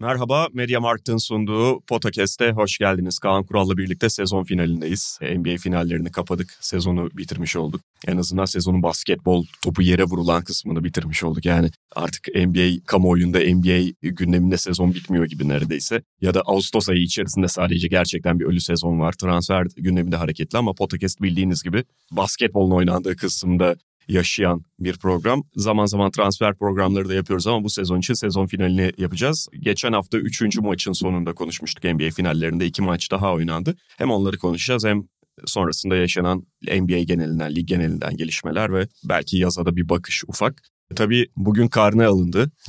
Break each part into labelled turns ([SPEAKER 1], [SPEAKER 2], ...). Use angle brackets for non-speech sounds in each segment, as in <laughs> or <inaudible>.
[SPEAKER 1] Merhaba, Media Markt'ın sunduğu Podcast'e hoş geldiniz. Kaan Kural'la birlikte sezon finalindeyiz. NBA finallerini kapadık, sezonu bitirmiş olduk. En azından sezonun basketbol topu yere vurulan kısmını bitirmiş olduk. Yani artık NBA kamuoyunda NBA gündeminde sezon bitmiyor gibi neredeyse. Ya da Ağustos ayı içerisinde sadece gerçekten bir ölü sezon var. Transfer gündeminde hareketli ama Podcast bildiğiniz gibi basketbolun oynandığı kısımda yaşayan bir program. Zaman zaman transfer programları da yapıyoruz ama bu sezon için sezon finalini yapacağız. Geçen hafta 3. maçın sonunda konuşmuştuk NBA finallerinde. iki maç daha oynandı. Hem onları konuşacağız hem sonrasında yaşanan NBA genelinden, lig genelinden gelişmeler ve belki yazada bir bakış ufak. Tabii bugün karne alındı. <laughs>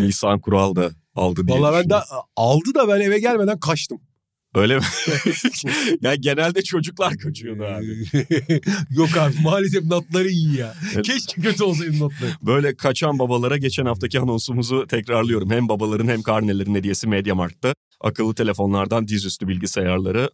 [SPEAKER 1] Nisan Kural da aldı diye
[SPEAKER 2] Vallahi ben de aldı da ben eve gelmeden kaçtım.
[SPEAKER 1] Öyle mi? <laughs> ya genelde çocuklar kaçıyordu abi. <laughs>
[SPEAKER 2] Yok abi maalesef notları iyi ya. Keşke kötü olsaydı notları.
[SPEAKER 1] Böyle kaçan babalara geçen haftaki anonsumuzu tekrarlıyorum. Hem babaların hem karnelerin hediyesi Mediamarkt'ta. Akıllı telefonlardan dizüstü bilgisayarları,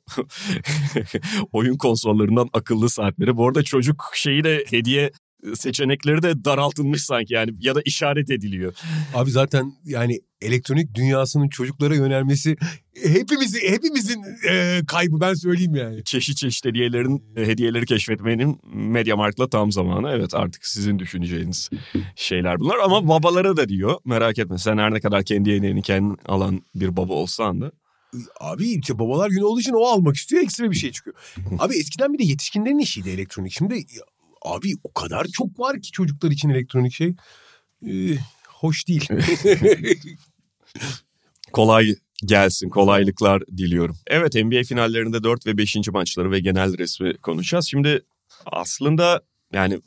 [SPEAKER 1] <laughs> oyun konsollarından akıllı saatleri. Bu arada çocuk şeyi de hediye seçenekleri de daraltılmış sanki yani ya da işaret ediliyor.
[SPEAKER 2] Abi zaten yani elektronik dünyasının çocuklara yönelmesi hepimizi hepimizin e, kaybı ben söyleyeyim yani.
[SPEAKER 1] Çeşit çeşit hediyelerin hediyeleri keşfetmenin Mediamarkt'la tam zamanı. Evet artık sizin düşüneceğiniz şeyler bunlar ama babalara da diyor. Merak etme sen her ne kadar kendi hediyeni kendin alan bir baba olsan da
[SPEAKER 2] Abi işte babalar günü olduğu için o almak istiyor ekstra bir şey çıkıyor. Abi eskiden bir de yetişkinlerin işiydi elektronik. Şimdi abi o kadar çok var ki çocuklar için elektronik şey. Ee, hoş değil. <laughs>
[SPEAKER 1] kolay gelsin, kolaylıklar diliyorum. Evet NBA finallerinde 4 ve 5. maçları ve genel resmi konuşacağız. Şimdi aslında yani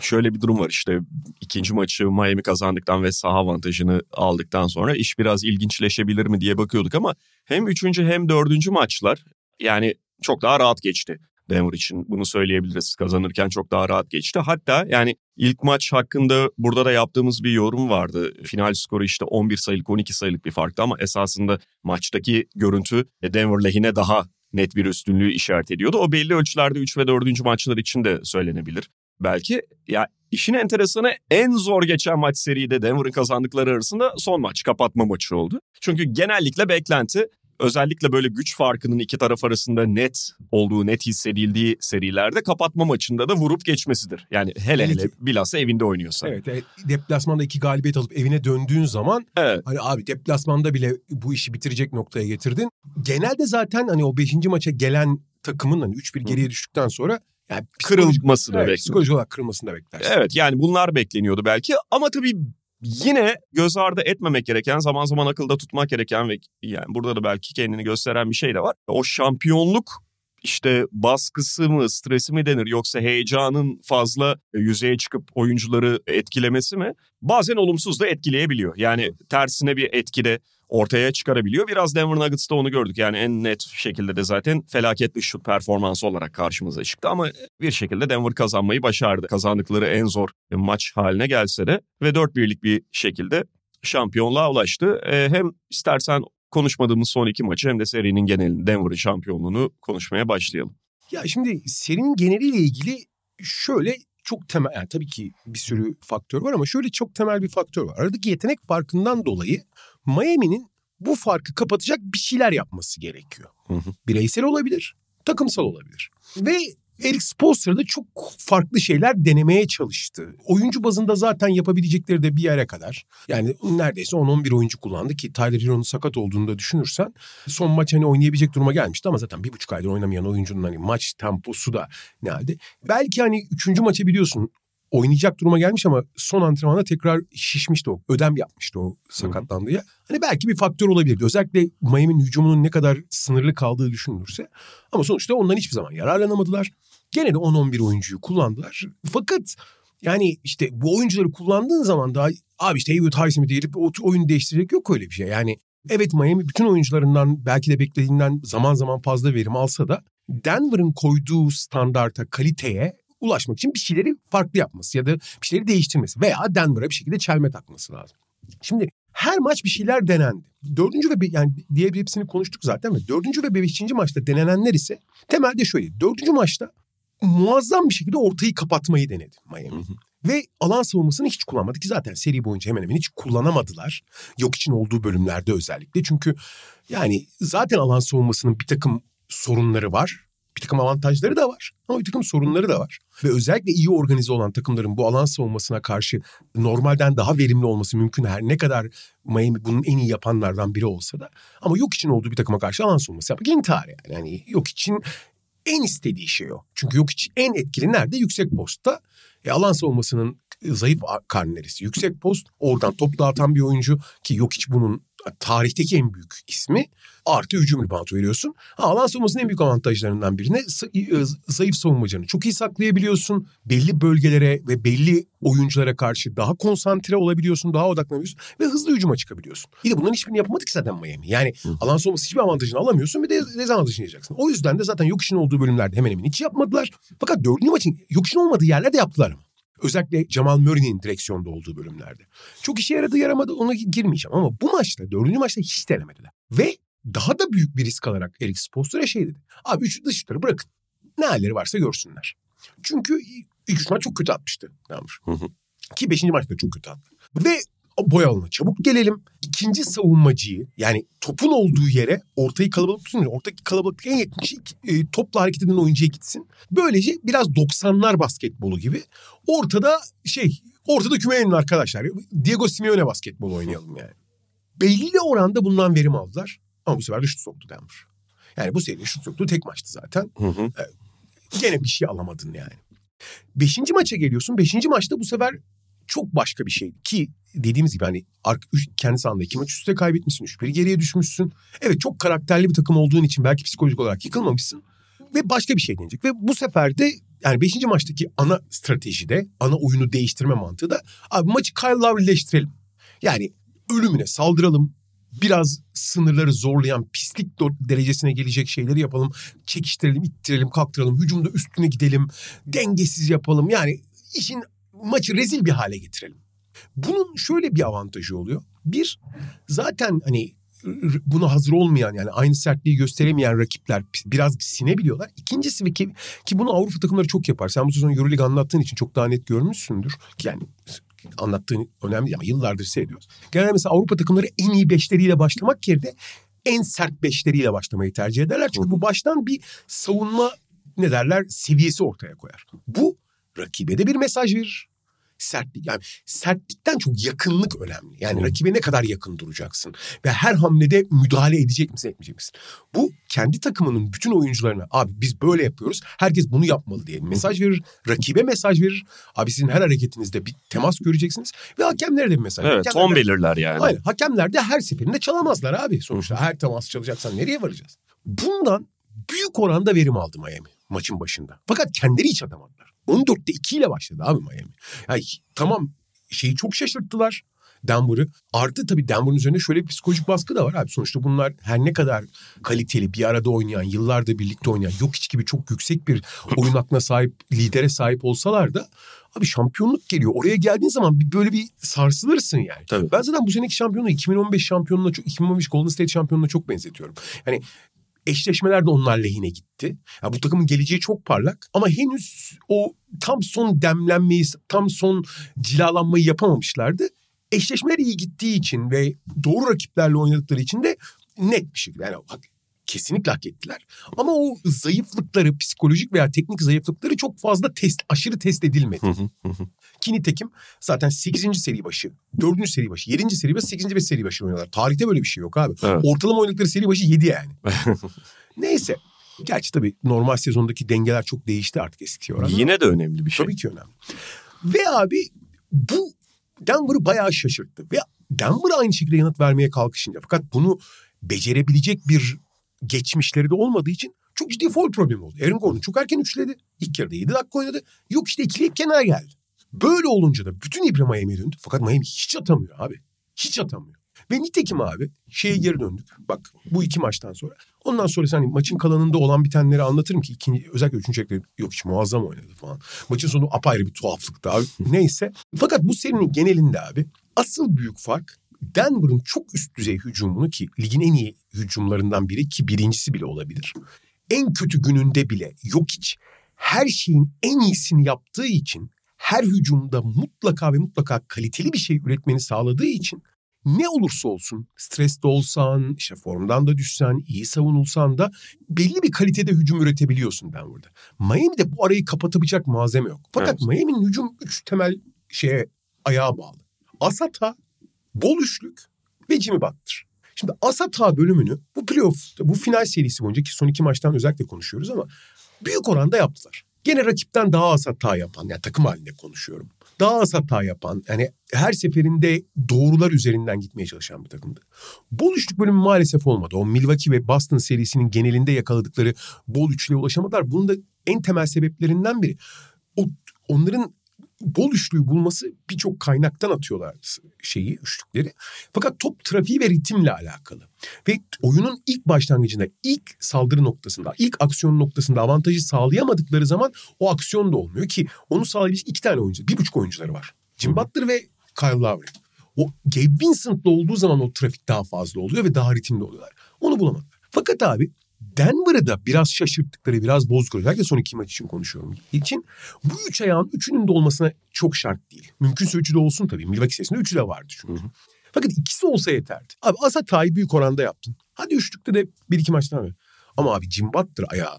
[SPEAKER 1] şöyle bir durum var işte ikinci maçı Miami kazandıktan ve saha avantajını aldıktan sonra iş biraz ilginçleşebilir mi diye bakıyorduk ama hem üçüncü hem dördüncü maçlar yani çok daha rahat geçti. Denver için bunu söyleyebiliriz. Kazanırken çok daha rahat geçti. Hatta yani ilk maç hakkında burada da yaptığımız bir yorum vardı. Final skoru işte 11 sayılık 12 sayılık bir farktı ama esasında maçtaki görüntü Denver lehine daha net bir üstünlüğü işaret ediyordu. O belli ölçülerde 3 ve 4. maçlar için de söylenebilir. Belki ya işin enteresanı en zor geçen maç seride Denver'ın kazandıkları arasında son maç kapatma maçı oldu. Çünkü genellikle beklenti özellikle böyle güç farkının iki taraf arasında net olduğu, net hissedildiği serilerde kapatma maçında da vurup geçmesidir. Yani hele
[SPEAKER 2] Evet.
[SPEAKER 1] hele bilhassa evinde oynuyorsa.
[SPEAKER 2] evet e, deplasmanda iki galibiyet alıp evine döndüğün zaman
[SPEAKER 1] Evet.
[SPEAKER 2] Hani abi deplasmanda bile bu işi bitirecek noktaya getirdin. Genelde zaten hani o 5. maça gelen takımın hani 3-1 geriye düştükten sonra yani
[SPEAKER 1] Kırılmasını
[SPEAKER 2] evet,
[SPEAKER 1] bekliyor.
[SPEAKER 2] psikolojik olarak kırılmasını da beklersin.
[SPEAKER 1] Evet yani bunlar bekleniyordu belki ama tabii yine göz ardı etmemek gereken zaman zaman akılda tutmak gereken ve yani burada da belki kendini gösteren bir şey de var. O şampiyonluk işte baskısı mı stresi mi denir yoksa heyecanın fazla yüzeye çıkıp oyuncuları etkilemesi mi? Bazen olumsuz da etkileyebiliyor. Yani tersine bir etki de ortaya çıkarabiliyor. Biraz Denver Nuggets'ta onu gördük. Yani en net şekilde de zaten felaketli şut performansı olarak karşımıza çıktı. Ama bir şekilde Denver kazanmayı başardı. Kazandıkları en zor maç haline gelse de ve 4-1'lik bir şekilde şampiyonluğa ulaştı. Ee, hem istersen konuşmadığımız son iki maçı hem de serinin genelini Denver'ın şampiyonluğunu konuşmaya başlayalım.
[SPEAKER 2] Ya şimdi serinin geneliyle ilgili şöyle çok temel yani tabii ki bir sürü faktör var ama şöyle çok temel bir faktör var. Aradaki yetenek farkından dolayı Miami'nin bu farkı kapatacak bir şeyler yapması gerekiyor.
[SPEAKER 1] Hı hı.
[SPEAKER 2] Bireysel olabilir, takımsal olabilir. Ve Eric Spoelstra da çok farklı şeyler denemeye çalıştı. Oyuncu bazında zaten yapabilecekleri de bir yere kadar. Yani neredeyse 10-11 oyuncu kullandı ki Tyler Hero'nun sakat olduğunu da düşünürsen son maç hani oynayabilecek duruma gelmişti ama zaten bir buçuk aydır oynamayan oyuncunun hani maç temposu da ne halde. Belki hani üçüncü maçı biliyorsun oynayacak duruma gelmiş ama son antrenmanda tekrar şişmişti o. Ödem yapmıştı o sakatlandığı ya. Hani belki bir faktör olabilirdi. Özellikle Miami'nin hücumunun ne kadar sınırlı kaldığı düşünülürse. Ama sonuçta ondan hiçbir zaman yararlanamadılar. Gene de 10-11 oyuncuyu kullandılar. Fakat yani işte bu oyuncuları kullandığın zaman daha abi işte Haywood Highsmith'e gelip o oyunu değiştirecek yok öyle bir şey. Yani evet Miami bütün oyuncularından belki de beklediğinden zaman zaman fazla verim alsa da Denver'ın koyduğu standarta, kaliteye ulaşmak için bir şeyleri farklı yapması ya da bir şeyleri değiştirmesi veya Denver'a bir şekilde çelme takması lazım. Şimdi her maç bir şeyler denendi. Dördüncü ve yani diğer hepsini konuştuk zaten ve dördüncü ve beşinci maçta denenenler ise temelde şöyle. Dördüncü maçta muazzam bir şekilde ortayı kapatmayı denedi Miami. Ve alan savunmasını hiç kullanmadı ki zaten seri boyunca hemen hemen hiç kullanamadılar. Yok için olduğu bölümlerde özellikle. Çünkü yani zaten alan savunmasının bir takım sorunları var. Bir takım avantajları da var ama bir takım sorunları da var. Ve özellikle iyi organize olan takımların bu alan savunmasına karşı normalden daha verimli olması mümkün. Her ne kadar Miami bunun en iyi yapanlardan biri olsa da. Ama yok için olduğu bir takıma karşı alan savunması yapmak intihar yani. yani yok için en istediği şey o. Çünkü yok için en etkili nerede? Yüksek postta. E, alan savunmasının zayıf karnerisi. Yüksek post oradan top dağıtan bir oyuncu ki yok hiç bunun tarihteki en büyük ismi. Artı hücum ribandı veriyorsun. Ha, alan savunmasının en büyük avantajlarından birine zayıf savunmacını çok iyi saklayabiliyorsun. Belli bölgelere ve belli oyunculara karşı daha konsantre olabiliyorsun, daha odaklanabiliyorsun ve hızlı hücuma çıkabiliyorsun. Bir de bunların hiçbirini yapamadık zaten Miami. Yani alan savunması hiçbir avantajını alamıyorsun ve de dezavantajını yiyeceksin. O yüzden de zaten yok işin olduğu bölümlerde hemen hemen hiç yapmadılar. Fakat dördüncü maçın yok işin olmadığı yerlerde yaptılar ama. Özellikle Jamal Murray'nin direksiyonda olduğu bölümlerde. Çok işe yaradı yaramadı ona girmeyeceğim ama bu maçta dördüncü maçta hiç denemediler. Ve daha da büyük bir risk alarak Eric Spoelstra şey dedi. Abi üç dış şutları bırakın. Ne halleri varsa görsünler. Çünkü ilk üç maç çok kötü atmıştı. Yağmur. Ki beşinci maçta çok kötü attı. Ve boy alanına çabuk gelelim. İkinci savunmacıyı yani topun olduğu yere ortayı kalabalık tutun. Ortadaki kalabalık en yakın şey e, topla hareket eden oyuncuya gitsin. Böylece biraz 90'lar basketbolu gibi ortada şey ortada kümenin arkadaşlar. Diego Simeone basketbol oynayalım yani. Belli oranda bundan verim aldılar. Ama bu sefer de şut soktu Denver. Yani bu seri şut soktu tek maçtı zaten.
[SPEAKER 1] Hı hı.
[SPEAKER 2] Ee, gene bir şey alamadın yani. Beşinci maça geliyorsun. Beşinci maçta bu sefer çok başka bir şey. Ki dediğimiz gibi hani kendi sahanda iki maç üstte kaybetmişsin. Üç bir geriye düşmüşsün. Evet çok karakterli bir takım olduğun için belki psikolojik olarak yıkılmamışsın. Ve başka bir şey deneyecek. Ve bu sefer de yani beşinci maçtaki ana stratejide, ana oyunu değiştirme mantığı da abi maçı Kyle Lowry'leştirelim. Yani ölümüne saldıralım. Biraz sınırları zorlayan pislik derecesine gelecek şeyleri yapalım. Çekiştirelim, ittirelim, kalktıralım. Hücumda üstüne gidelim. Dengesiz yapalım. Yani işin maçı rezil bir hale getirelim. Bunun şöyle bir avantajı oluyor. Bir, zaten hani buna hazır olmayan yani aynı sertliği gösteremeyen rakipler biraz sinebiliyorlar. İkincisi ve ki, ki bunu Avrupa takımları çok yapar. Sen bu sezon Euroleague anlattığın için çok daha net görmüşsündür. Yani anlattığın önemli ama yıllardır seyrediyoruz. Genelde mesela Avrupa takımları en iyi beşleriyle başlamak yerine en sert beşleriyle başlamayı tercih ederler. Çünkü bu baştan bir savunma ne derler seviyesi ortaya koyar. Bu rakibe de bir mesaj verir sertlik yani sertlikten çok yakınlık önemli. Yani rakibe ne kadar yakın duracaksın ve her hamlede müdahale edecek misin etmeyecek misin? Bu kendi takımının bütün oyuncularına abi biz böyle yapıyoruz herkes bunu yapmalı diye mesaj verir. Rakibe mesaj verir. Abi sizin her hareketinizde bir temas göreceksiniz ve hakemlere de bir mesaj
[SPEAKER 1] Evet ton belirler yani.
[SPEAKER 2] Aynen hakemler de her seferinde çalamazlar abi sonuçta her temas çalacaksan nereye varacağız? Bundan büyük oranda verim aldı Miami maçın başında. Fakat kendileri hiç atamadılar. 14'te 2 ile başladı abi Miami. Yani tamam şeyi çok şaşırttılar. Denver'ı. Artı tabii Denver'ın üzerinde şöyle bir psikolojik baskı da var abi. Sonuçta bunlar her ne kadar kaliteli bir arada oynayan, yıllarda birlikte oynayan, yok hiç gibi çok yüksek bir oyun aklına sahip, lidere sahip olsalar da abi şampiyonluk geliyor. Oraya geldiğin zaman bir böyle bir sarsılırsın yani.
[SPEAKER 1] Tabii.
[SPEAKER 2] Ben zaten bu seneki şampiyonu 2015 şampiyonuna çok 2015 Golden State şampiyonuna çok benzetiyorum. Yani eşleşmeler de onlar lehine gitti. Ya bu takımın geleceği çok parlak ama henüz o tam son demlenmeyi, tam son cilalanmayı yapamamışlardı. Eşleşmeler iyi gittiği için ve doğru rakiplerle oynadıkları için de net bir şekilde yani kesinlikle hak ettiler. Ama o zayıflıkları, psikolojik veya teknik zayıflıkları çok fazla test, aşırı test edilmedi. Ki nitekim zaten 8. seri başı, 4. seri başı, 7. seri başı, 8. ve seri başı oynuyorlar. Tarihte böyle bir şey yok abi.
[SPEAKER 1] Evet.
[SPEAKER 2] Ortalama oynadıkları seri başı 7 yani. <laughs> Neyse. Gerçi tabii normal sezondaki dengeler çok değişti artık eski oranla.
[SPEAKER 1] Yine de önemli bir şey.
[SPEAKER 2] Tabii ki önemli. Ve abi bu Denver'ı bayağı şaşırttı. Ve Denver aynı şekilde yanıt vermeye kalkışınca fakat bunu becerebilecek bir geçmişleri de olmadığı için çok ciddi foul problemi oldu. Aaron Gordon çok erken üçledi. İlk yarıda 7 dakika oynadı. Yok işte ikileyip kenara geldi. Böyle olunca da bütün ibre Miami'ye döndü. Fakat Miami hiç atamıyor abi. Hiç atamıyor. Ve nitekim abi şeye geri döndük. Bak bu iki maçtan sonra. Ondan sonra hani maçın kalanında olan bitenleri anlatırım ki ikinci, özellikle üçüncü çeyrekte yok hiç muazzam oynadı falan. Maçın sonu apayrı bir tuhaflıktı abi. <laughs> Neyse. Fakat bu serinin genelinde abi asıl büyük fark Denver'ın çok üst düzey hücumunu ki ligin en iyi hücumlarından biri ki birincisi bile olabilir. En kötü gününde bile yok hiç her şeyin en iyisini yaptığı için her hücumda mutlaka ve mutlaka kaliteli bir şey üretmeni sağladığı için ne olursa olsun streste olsan, işte formdan da düşsen, iyi savunulsan da belli bir kalitede hücum üretebiliyorsun Denver'da. Miami'de bu arayı kapatabilecek malzeme yok. Fakat
[SPEAKER 1] Evet.
[SPEAKER 2] Miami'nin hücum üç temel şeye ayağa bağlı. Asata, bol üçlük ve Jimmy Butler. Şimdi Asata bölümünü bu playoff, bu final serisi boyunca ki son iki maçtan özellikle konuşuyoruz ama büyük oranda yaptılar. Gene rakipten daha az hata yapan, yani takım halinde konuşuyorum. Daha az hata yapan, yani her seferinde doğrular üzerinden gitmeye çalışan bir takımdı. Bol üçlük bölümü maalesef olmadı. O Milwaukee ve Boston serisinin genelinde yakaladıkları bol üçlüğe ulaşamadılar. Bunun da en temel sebeplerinden biri. O, onların bol üçlüğü bulması birçok kaynaktan atıyorlar şeyi, üçlükleri. Fakat top trafiği ve ritimle alakalı. Ve oyunun ilk başlangıcında, ilk saldırı noktasında, ilk aksiyon noktasında avantajı sağlayamadıkları zaman o aksiyon da olmuyor ki onu sağlayabilecek iki tane oyuncu, bir buçuk oyuncuları var. Jim Butler ve Kyle Lowry. O Gabe Vincent'la olduğu zaman o trafik daha fazla oluyor ve daha ritimli oluyorlar. Onu bulamadılar. Fakat abi Denver'ı da biraz şaşırttıkları, biraz bozukları. Özellikle son iki maç için konuşuyorum. için bu üç ayağın üçünün de olmasına çok şart değil. Mümkünse üçü de olsun tabii. Milwaukee serisinde üçü de vardı çünkü. Fakat ikisi olsa yeterdi. Abi Asata'yı büyük oranda yaptın. Hadi üçlükte de bir iki maçtan ver. Ama abi Jim Butler ayağı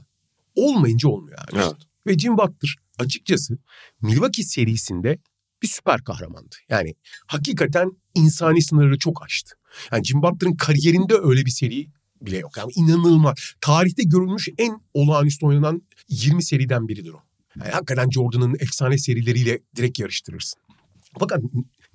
[SPEAKER 2] olmayınca olmuyor abi.
[SPEAKER 1] Evet.
[SPEAKER 2] Ve Jim Butler açıkçası Milwaukee serisinde bir süper kahramandı. Yani hakikaten insani sınırları çok aştı. Yani Jim Butler'ın kariyerinde öyle bir seri bile yok. Yani inanılmaz. Tarihte görülmüş en olağanüstü oynanan 20 seriden biridir o. Yani hakikaten Jordan'ın efsane serileriyle direkt yarıştırırsın. Fakat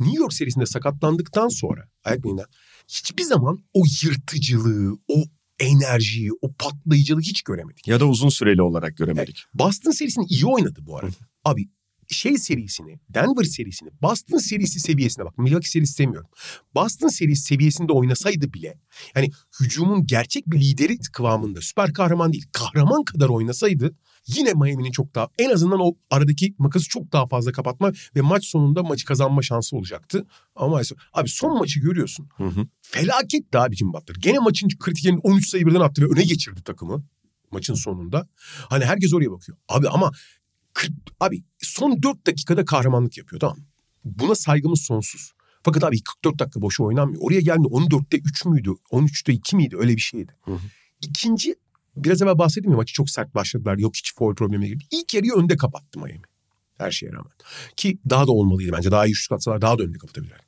[SPEAKER 2] New York serisinde sakatlandıktan sonra ayak bileğinden hiçbir zaman o yırtıcılığı, o enerjiyi, o patlayıcılığı hiç göremedik.
[SPEAKER 1] Ya da uzun süreli olarak göremedik.
[SPEAKER 2] Boston serisini iyi oynadı bu arada. Abi şey serisini, Denver serisini, Boston serisi seviyesinde bak Milwaukee serisi sevmiyorum. Boston serisi seviyesinde oynasaydı bile yani hücumun gerçek bir lideri kıvamında süper kahraman değil kahraman kadar oynasaydı yine Miami'nin çok daha en azından o aradaki makası çok daha fazla kapatma ve maç sonunda maçı kazanma şansı olacaktı. Ama abi son maçı görüyorsun.
[SPEAKER 1] Hı hı.
[SPEAKER 2] Felaketti abi Jim Butler. Gene maçın kritik yerinde 13 sayı birden attı ve öne geçirdi takımı maçın sonunda. Hani herkes oraya bakıyor. Abi ama 40, abi son 4 dakikada kahramanlık yapıyor tamam? Buna saygımız sonsuz. Fakat abi 44 dakika boşa oynanmıyor. Oraya geldi 14'te 3 müydü? 13'te 2 miydi? Öyle bir şeydi.
[SPEAKER 1] Hı hı.
[SPEAKER 2] İkinci biraz evvel bahsettim ya maçı çok sert başladılar. Yok hiç foul problemi girdi. İlk yarıyı önde kapattı Miami. Her şeye rağmen. Ki daha da olmalıydı bence. Daha iyi şut atsalar daha da önde kapatabilirler.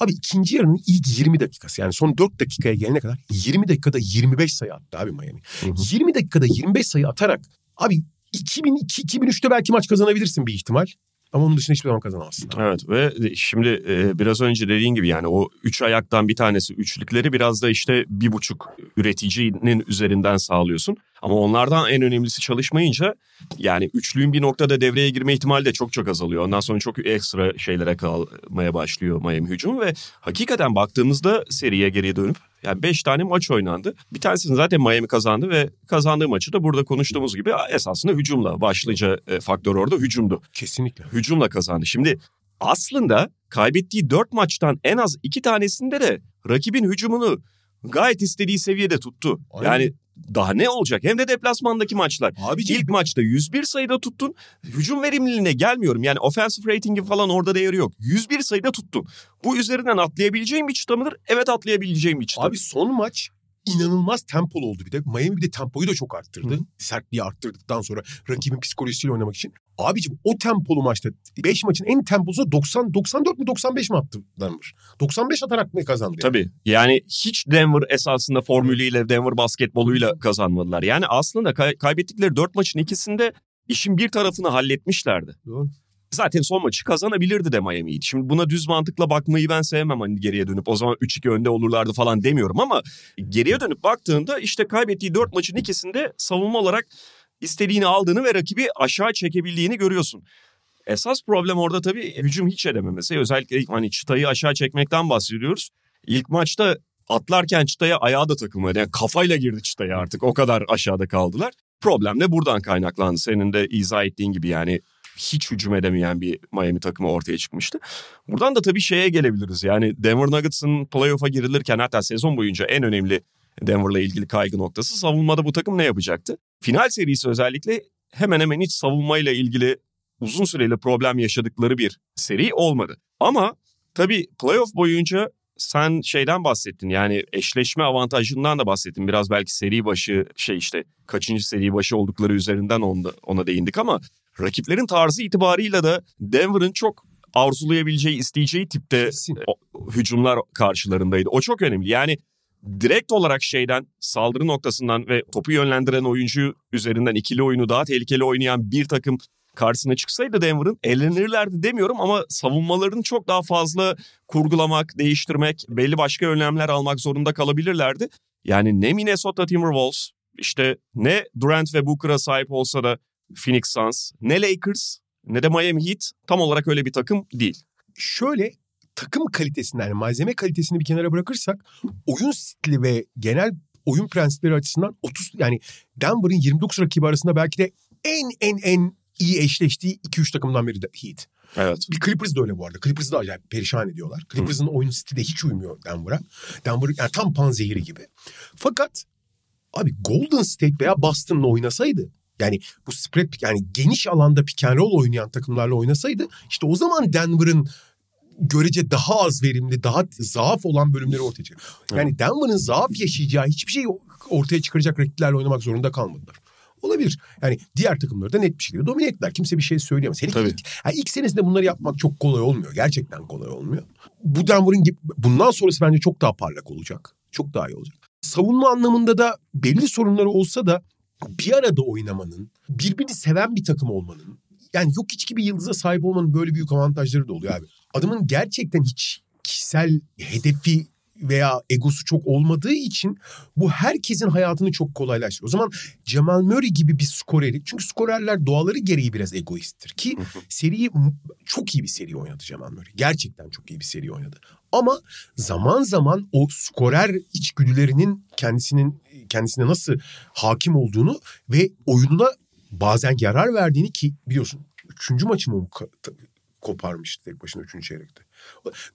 [SPEAKER 2] Abi ikinci yarının ilk 20 dakikası yani son 4 dakikaya gelene kadar 20 dakikada 25 sayı attı abi Miami.
[SPEAKER 1] Hı hı.
[SPEAKER 2] 20 dakikada 25 sayı atarak abi 2002-2003'te belki maç kazanabilirsin bir ihtimal. Ama onun dışında hiçbir zaman kazanamazsın.
[SPEAKER 1] Evet ve şimdi e, biraz önce dediğin gibi yani o üç ayaktan bir tanesi üçlükleri biraz da işte bir buçuk üreticinin üzerinden sağlıyorsun. Ama onlardan en önemlisi çalışmayınca yani üçlüğün bir noktada devreye girme ihtimali de çok çok azalıyor. Ondan sonra çok ekstra şeylere kalmaya başlıyor Miami hücumu ve hakikaten baktığımızda seriye geriye dönüp yani 5 tane maç oynandı. Bir tanesini zaten Miami kazandı ve kazandığı maçı da burada konuştuğumuz gibi esasında hücumla başlıca e, faktör orada hücumdu
[SPEAKER 2] Kesinlikle.
[SPEAKER 1] hücumla kazandı. Şimdi aslında kaybettiği dört maçtan en az iki tanesinde de rakibin hücumunu gayet istediği seviyede tuttu.
[SPEAKER 2] Aynen.
[SPEAKER 1] Yani daha ne olacak? Hem de deplasmandaki maçlar.
[SPEAKER 2] Abiciğim
[SPEAKER 1] İlk maçta 101 sayıda tuttun. Hücum verimliliğine gelmiyorum. Yani offensive ratingi falan orada değeri yok. 101 sayıda tuttun. Bu üzerinden atlayabileceğim bir çıta mıdır? Evet atlayabileceğim bir çıta.
[SPEAKER 2] Abi son maç inanılmaz tempolu oldu bir de. Miami bir de tempoyu da çok arttırdı. Sertliği arttırdıktan sonra rakibin psikolojisiyle oynamak için. Abicim o tempolu maçta 5 maçın en temposu 90 94 mi 95 mi attı Denver? 95 atarak mı kazandı? yani?
[SPEAKER 1] Tabii. Yani hiç Denver esasında formülüyle Denver basketboluyla kazanmadılar. Yani aslında kay- kaybettikleri dört maçın ikisinde işin bir tarafını halletmişlerdi.
[SPEAKER 2] Doğru.
[SPEAKER 1] Zaten son maçı kazanabilirdi de Miami'ydi. Şimdi buna düz mantıkla bakmayı ben sevmem hani geriye dönüp o zaman 3-2 önde olurlardı falan demiyorum ama geriye dönüp baktığında işte kaybettiği 4 maçın ikisinde savunma olarak istediğini aldığını ve rakibi aşağı çekebildiğini görüyorsun. Esas problem orada tabii hücum hiç edememesi. Özellikle hani çıtayı aşağı çekmekten bahsediyoruz. ilk maçta atlarken çıtaya ayağı da takılmadı. Yani kafayla girdi çıtaya artık o kadar aşağıda kaldılar. Problem de buradan kaynaklandı. Senin de izah ettiğin gibi yani hiç hücum edemeyen bir Miami takımı ortaya çıkmıştı. Buradan da tabii şeye gelebiliriz. Yani Denver Nuggets'ın playoff'a girilirken hatta sezon boyunca en önemli Denver'la ilgili kaygı noktası savunmada bu takım ne yapacaktı? Final serisi özellikle hemen hemen hiç savunmayla ilgili uzun süreli problem yaşadıkları bir seri olmadı. Ama tabii playoff boyunca sen şeyden bahsettin yani eşleşme avantajından da bahsettin. Biraz belki seri başı şey işte kaçıncı seri başı oldukları üzerinden ona, ona değindik ama rakiplerin tarzı itibarıyla da Denver'ın çok arzulayabileceği, isteyeceği tipte o, hücumlar karşılarındaydı. O çok önemli. Yani direkt olarak şeyden saldırı noktasından ve topu yönlendiren oyuncu üzerinden ikili oyunu daha tehlikeli oynayan bir takım karşısına çıksaydı Denver'ın elenirlerdi demiyorum ama savunmalarını çok daha fazla kurgulamak, değiştirmek, belli başka önlemler almak zorunda kalabilirlerdi. Yani ne Minnesota Timberwolves, işte ne Durant ve Booker'a sahip olsa da Phoenix Suns, ne Lakers ne de Miami Heat tam olarak öyle bir takım değil.
[SPEAKER 2] Şöyle takım kalitesinden yani malzeme kalitesini bir kenara bırakırsak oyun stili ve genel oyun prensipleri açısından 30 yani Denver'ın 29 rakibi arasında belki de en en en iyi eşleştiği 2-3 takımdan biri de Heat.
[SPEAKER 1] Evet.
[SPEAKER 2] Bir Clippers da öyle bu arada. Clippers da acayip perişan ediyorlar. Clippers'ın oyun stili de hiç uymuyor Denver'a. Denver yani tam panzehiri gibi. Fakat abi Golden State veya Boston'la oynasaydı yani bu spread yani geniş alanda pick and roll oynayan takımlarla oynasaydı işte o zaman Denver'ın görece daha az verimli, daha zaaf olan bölümleri ortaya çıkıyor. Yani Denver'ın zaaf yaşayacağı hiçbir şey ortaya çıkaracak rakiplerle oynamak zorunda kalmadılar. Olabilir. Yani diğer takımları da net bir şekilde domine ettiler. Kimse bir şey söyleyemez. Hele
[SPEAKER 1] Tabii.
[SPEAKER 2] ilk, yani ilk senesinde bunları yapmak çok kolay olmuyor. Gerçekten kolay olmuyor. Bu Denver'ın bundan sonrası bence çok daha parlak olacak. Çok daha iyi olacak. Savunma anlamında da belli sorunları olsa da bir arada oynamanın, birbirini seven bir takım olmanın, yani yok hiç gibi yıldıza sahip olmanın böyle büyük avantajları da oluyor abi. Adamın gerçekten hiç kişisel hedefi veya egosu çok olmadığı için bu herkesin hayatını çok kolaylaştırıyor. O zaman Jamal Murray gibi bir skoreri çünkü skorerler doğaları gereği biraz egoisttir ki seriyi çok iyi bir seri oynadı Jamal Murray. Gerçekten çok iyi bir seri oynadı. Ama zaman zaman o skorer içgüdülerinin kendisinin kendisine nasıl hakim olduğunu ve oyununa bazen yarar verdiğini ki biliyorsun üçüncü maçı mı koparmıştı tek başına üçüncü çeyrekte.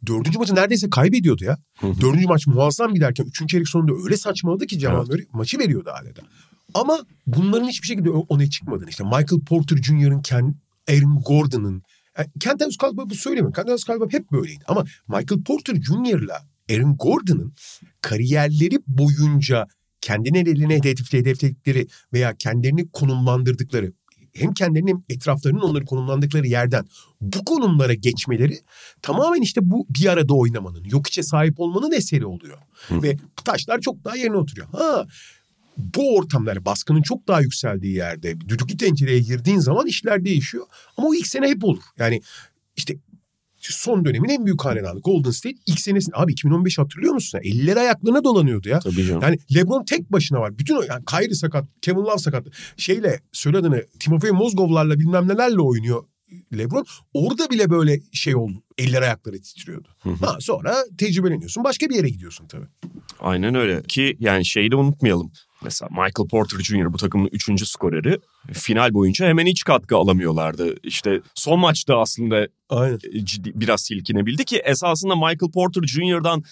[SPEAKER 2] Dördüncü maçı neredeyse kaybediyordu ya. Dördüncü maç muazzam giderken üçüncü çeyrek sonunda öyle saçmaladı ki Jamal
[SPEAKER 1] Evet.
[SPEAKER 2] Murray maçı veriyordu adeta. Ama bunların hiçbir şekilde o- ona çıkmadığını işte Michael Porter Jr.'ın Ken, Aaron Gordon'ın yani Kentavius Caldwell bu söylemiyorum. Kentavius Caldwell hep böyleydi. Ama Michael Porter Jr.'la Aaron Gordon'ın kariyerleri boyunca kendine eline hedefli hedefledikleri veya kendilerini konumlandırdıkları hem kendilerini hem etraflarının onları konumlandıkları yerden bu konumlara geçmeleri tamamen işte bu bir arada oynamanın, yok içe sahip olmanın eseri oluyor. Ve taşlar çok daha yerine oturuyor. Ha bu ortamlar baskının çok daha yükseldiği yerde düdüklü tencereye girdiğin zaman işler değişiyor. Ama o ilk sene hep olur. Yani işte son dönemin en büyük hanedanı Golden State ilk senesinde abi 2015 hatırlıyor musun? Elleri ayaklarına dolanıyordu ya.
[SPEAKER 1] Tabii canım.
[SPEAKER 2] Yani LeBron tek başına var. Bütün o yani Kyrie sakat, Kevin Love sakat. Şeyle söyle adını Timofey Mozgovlarla bilmem nelerle oynuyor LeBron. Orada bile böyle şey oldu. Eller ayakları titriyordu. Ha, sonra tecrübeleniyorsun. Başka bir yere gidiyorsun tabii.
[SPEAKER 1] Aynen öyle ki yani şeyi de unutmayalım. Mesela Michael Porter Jr. bu takımın üçüncü skoreri. Final boyunca hemen hiç katkı alamıyorlardı. İşte son maçta aslında
[SPEAKER 2] Aynen.
[SPEAKER 1] ciddi, biraz silkinebildi ki esasında Michael Porter Jr.'dan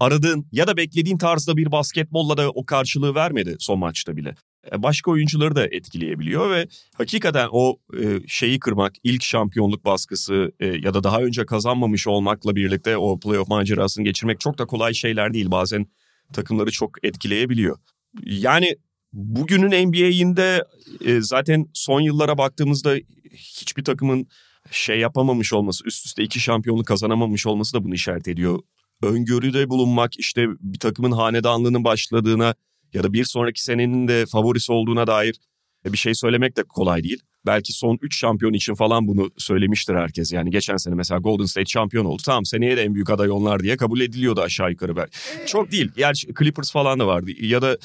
[SPEAKER 1] aradığın ya da beklediğin tarzda bir basketbolla da o karşılığı vermedi son maçta bile. E, Başka oyuncuları da etkileyebiliyor ve hakikaten o e, şeyi kırmak, ilk şampiyonluk baskısı e, ya da daha önce kazanmamış olmakla birlikte o playoff macerasını geçirmek çok da kolay şeyler değil. Bazen takımları çok etkileyebiliyor. Yani bugünün NBA'inde e, zaten son yıllara baktığımızda hiçbir takımın şey yapamamış olması, üst üste iki şampiyonluk kazanamamış olması da bunu işaret ediyor. Öngörüde bulunmak işte bir takımın hanedanlığının başladığına ya da bir sonraki senenin de favorisi olduğuna dair bir şey söylemek de kolay değil. Belki son 3 şampiyon için falan bunu söylemiştir herkes. Yani geçen sene mesela Golden State şampiyon oldu. Tamam seneye de en büyük aday onlar diye kabul ediliyordu aşağı yukarı belki. Çok değil. Gerçi Clippers falan da vardı. Ya da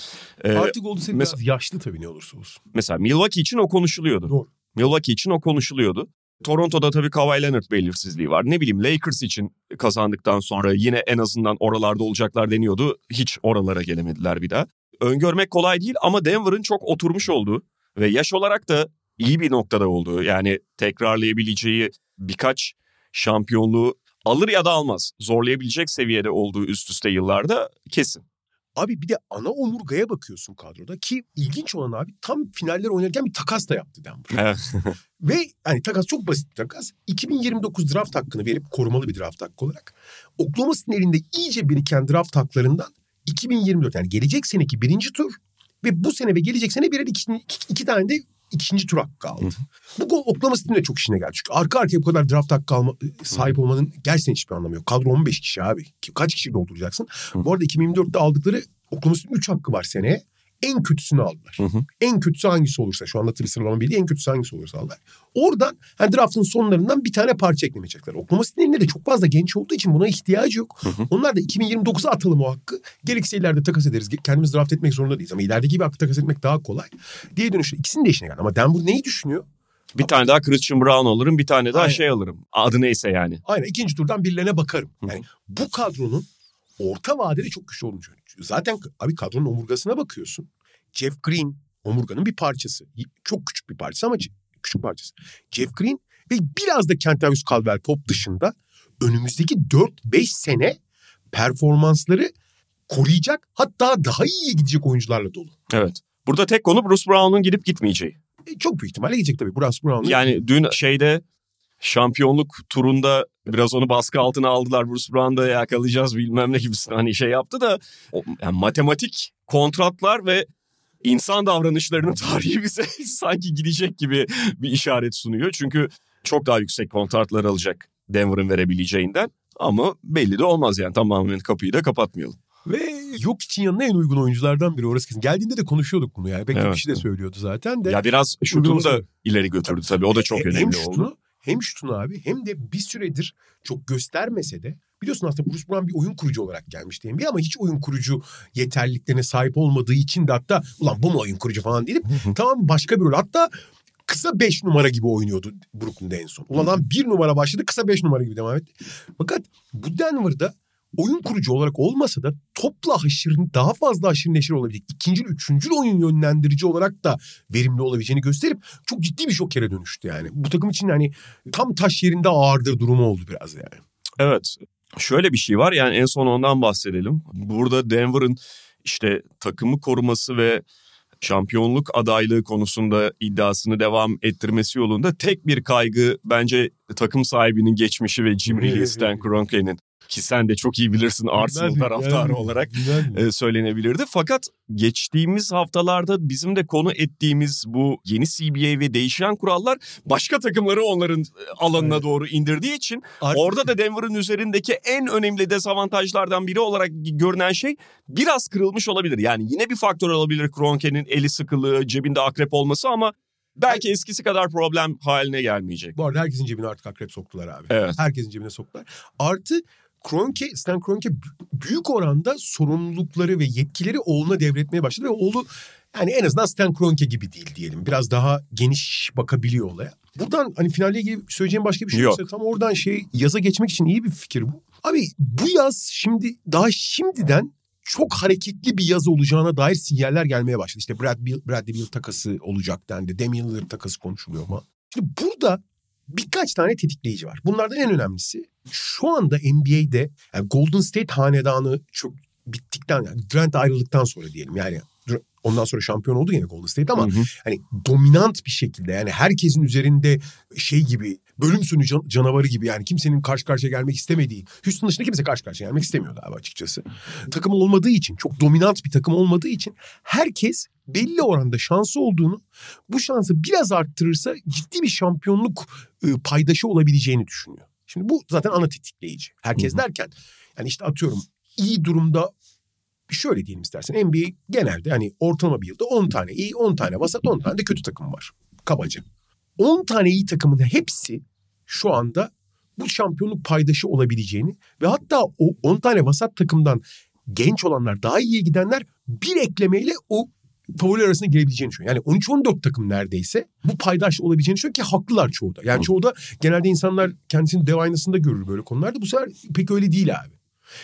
[SPEAKER 1] e,
[SPEAKER 2] Artık Golden State
[SPEAKER 1] mesela-
[SPEAKER 2] biraz yaşlı tabii ne olursa olsun.
[SPEAKER 1] mesela Milwaukee için o konuşuluyordu.
[SPEAKER 2] Doğru.
[SPEAKER 1] Milwaukee için o konuşuluyordu. Toronto'da tabii Kawhi Leonard belirsizliği var. Ne bileyim Lakers için kazandıktan sonra yine en azından oralarda olacaklar deniyordu. Hiç oralara gelemediler bir daha. Öngörmek kolay değil ama Denver'ın çok oturmuş olduğu ve yaş olarak da iyi bir noktada olduğu yani tekrarlayabileceği birkaç şampiyonluğu alır ya da almaz zorlayabilecek seviyede olduğu üst üste yıllarda kesin.
[SPEAKER 2] Abi bir de ana omurgaya bakıyorsun kadroda ki ilginç olan abi tam finaller oynarken bir takas da yaptı Denver.
[SPEAKER 1] Evet. <laughs>
[SPEAKER 2] Ve hani takas çok basit bir takas. 2029 draft hakkını verip korumalı bir draft hakkı olarak Oklahoma City'nin elinde iyice biriken draft haklarından 2024 yani gelecek seneki birinci tur ve bu sene ve gelecek sene birer iki, iki, iki tane de ikinci tur hakkı aldı. Bu Oklahoma City'nin de çok işine geldi. Çünkü arka arkaya bu kadar draft hakkı alma, sahip olmanın gerçekten hiçbir anlamı yok. Kadro 15 kişi abi. Kaç kişi dolduracaksın? Bu arada 2024'te aldıkları Oklahoma City'nin 3 hakkı var seneye. En kötüsünü aldılar.
[SPEAKER 1] Hı hı.
[SPEAKER 2] En kötüsü hangisi olursa şu anda tabii sıralama belli en kötüsü hangisi olursa aldılar. Oradan hani draftın sonlarından bir tane parça eklemeyecekler. Oklahoma City'nin elinde de çok fazla genç olduğu için buna ihtiyacı yok. Onlar da 2029'a atalım o hakkı. Gerekirse ileride takas ederiz. Kendimiz draft etmek zorunda değiliz. Ama ilerideki bir hakkı takas etmek daha kolay. Diye dönüşü ikisinin de işine geldi. Ama Denver neyi düşünüyor?
[SPEAKER 1] Bir tane daha Christian Brown alırım, bir tane daha
[SPEAKER 2] Aynen.
[SPEAKER 1] şey alırım. Adı neyse yani.
[SPEAKER 2] Aynen ikinci turdan birilerine bakarım. Yani bu kadronun orta vadede çok güçlü düşünüyorum. Zaten abi kadronun omurgasına bakıyorsun. Jeff Green omurganın bir parçası. Çok küçük bir parçası ama küçük parçası. Jeff Green ve biraz da Kentavius Caldwell Pop dışında önümüzdeki 4-5 sene performansları koruyacak hatta daha iyiye gidecek oyuncularla dolu.
[SPEAKER 1] Evet. Burada tek konu Bruce Brown'un gidip gitmeyeceği.
[SPEAKER 2] E, çok büyük ihtimalle gidecek tabii. Bruce Brown'un
[SPEAKER 1] Yani dün şeyde şampiyonluk turunda biraz onu baskı altına aldılar. Bruce Brown'da yakalayacağız bilmem ne gibisinden hani şey yaptı da o, yani matematik kontratlar ve insan davranışlarının <laughs> tarihi bize <laughs> sanki gidecek gibi bir işaret sunuyor. Çünkü çok daha yüksek kontratlar alacak Denver'ın verebileceğinden ama belli de olmaz yani tamamen kapıyı da kapatmayalım.
[SPEAKER 2] Ve yok için yanına en uygun oyunculardan biri orası kesin. Geldiğinde de konuşuyorduk bunu yani. Pek
[SPEAKER 1] Evet.
[SPEAKER 2] kişi de söylüyordu zaten de.
[SPEAKER 1] Ya biraz şutunu da ileri götürdü tabii o da çok
[SPEAKER 2] Hem-
[SPEAKER 1] önemli
[SPEAKER 2] hem
[SPEAKER 1] oldu.
[SPEAKER 2] Hem şutunu abi hem de bir süredir çok göstermese de biliyorsun aslında Bruce Brown bir oyun kurucu olarak gelmiş değil mi? Ama hiç oyun kurucu yeterliliklerine sahip olmadığı için de hatta ulan bu mu oyun kurucu falan deyip tamam başka bir rol. Hatta kısa 5 numara gibi oynuyordu Brooklyn'de en son. Ulan lan bir numara başladı kısa 5 numara gibi devam etti. Fakat bu Denver'da oyun kurucu olarak olmasa da topla haşır, daha fazla haşır neşir olabilecek ikinci, üçüncü oyun yönlendirici olarak da verimli olabileceğini gösterip çok ciddi bir şokere dönüştü yani. Bu takım için hani tam taş yerinde ağırdır durumu oldu biraz yani.
[SPEAKER 1] Evet. Şöyle bir şey var yani en son ondan bahsedelim. Burada Denver'ın işte takımı koruması ve şampiyonluk adaylığı konusunda iddiasını devam ettirmesi yolunda tek bir kaygı bence takım sahibinin geçmişi ve cimriliği Stan Kroenke'nin. Ki sen de çok iyi bilirsin Arsenal taraftarı olarak e, söylenebilirdi. Fakat geçtiğimiz haftalarda bizim de konu ettiğimiz bu yeni CBA ve değişen kurallar başka takımları onların e, alanına
[SPEAKER 2] Evet.
[SPEAKER 1] doğru indirdiği için
[SPEAKER 2] Artık-
[SPEAKER 1] orada da Denver'ın üzerindeki en önemli dezavantajlardan biri olarak görünen şey biraz kırılmış olabilir. Yani yine bir faktör olabilir Kroenke'nin eli sıkılığı, cebinde akrep olması ama belki eskisi kadar problem haline gelmeyecek.
[SPEAKER 2] Bu arada herkesin cebine artık akrep soktular abi.
[SPEAKER 1] Evet.
[SPEAKER 2] Herkesin cebine soktular. Artı Kroenke, Stan Kroenke b- büyük oranda sorumlulukları ve yetkileri oğluna devretmeye başladı ve oğlu yani en azından Stan Kroenke gibi değil diyelim. Biraz daha geniş bakabiliyor olaya. Buradan hani finalle ilgili söyleyeceğim başka bir şey
[SPEAKER 1] Yok.
[SPEAKER 2] yoksa tam oradan şey yaza geçmek için iyi bir fikir bu. Abi bu yaz şimdi daha şimdiden çok hareketli bir yaz olacağına dair sinyaller gelmeye başladı. İşte Brad Bill, Bradley Bill takası olacak dendi. Damian Lillard takası konuşuluyor ama. Şimdi burada birkaç tane tetikleyici var. Bunlardan en önemlisi şu anda NBA'de yani Golden State hanedanı çok bittikten yani Durant ayrıldıktan sonra diyelim yani ondan sonra şampiyon oldu yine Golden State ama
[SPEAKER 1] Hı hı.
[SPEAKER 2] hani dominant bir şekilde yani herkesin üzerinde şey gibi bölüm sonu can- canavarı gibi yani kimsenin karşı karşıya gelmek istemediği Houston dışında kimse karşı karşıya gelmek istemiyordu abi açıkçası. Takım olmadığı için çok dominant bir takım olmadığı için herkes belli oranda şansı olduğunu bu şansı biraz arttırırsa ciddi bir şampiyonluk e, paydaşı olabileceğini düşünüyor. Şimdi bu zaten ana tetikleyici. Herkes
[SPEAKER 1] Hı hı.
[SPEAKER 2] derken yani işte atıyorum iyi durumda şöyle diyelim istersen NBA genelde hani ortalama bir yılda 10 tane iyi 10 tane vasat 10 tane de kötü takım var. Kabaca. 10 tane iyi takımın hepsi şu anda bu şampiyonluk paydaşı olabileceğini ve hatta o 10 tane vasat takımdan genç olanlar daha iyiye gidenler bir eklemeyle o favori arasına girebileceğini düşünüyor. Yani 13-14 takım neredeyse bu paydaş olabileceğini düşünüyor ki haklılar çoğu da. Yani çoğu da genelde insanlar kendisini dev aynasında görür böyle konularda. Bu sefer pek öyle değil abi.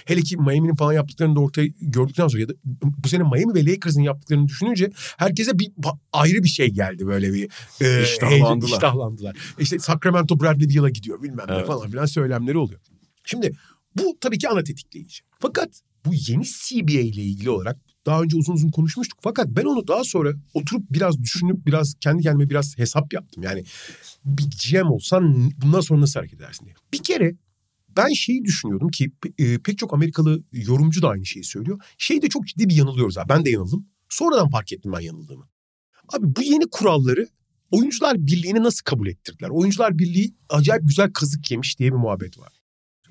[SPEAKER 2] Hele ki Miami'nin falan yaptıklarını da ortaya gördükten sonra ya da bu sene Miami ve Lakers'ın yaptıklarını düşününce herkese bir ayrı bir şey geldi böyle bir
[SPEAKER 1] e, iştahlandılar.
[SPEAKER 2] iştahlandılar. İşte Sacramento Bradley Beal'a gidiyor bilmem evet. ne falan filan söylemleri oluyor. Şimdi bu tabii ki ana tetikleyici. Fakat bu yeni CBA ile ilgili olarak daha önce uzun uzun konuşmuştuk. Fakat ben onu daha sonra oturup biraz düşünüp biraz kendi kendime biraz hesap yaptım. Yani bir GM olsan bundan sonra nasıl hareket edersin diye. Bir kere ben şeyi düşünüyordum ki e, pek çok Amerikalı yorumcu da aynı şeyi söylüyor. Şeyde çok ciddi bir yanılıyoruz abi. Ben de yanıldım. Sonradan fark ettim ben yanıldığımı. Abi bu yeni kuralları Oyuncular Birliği'ni nasıl kabul ettirdiler? Oyuncular Birliği acayip güzel kazık yemiş diye bir muhabbet var.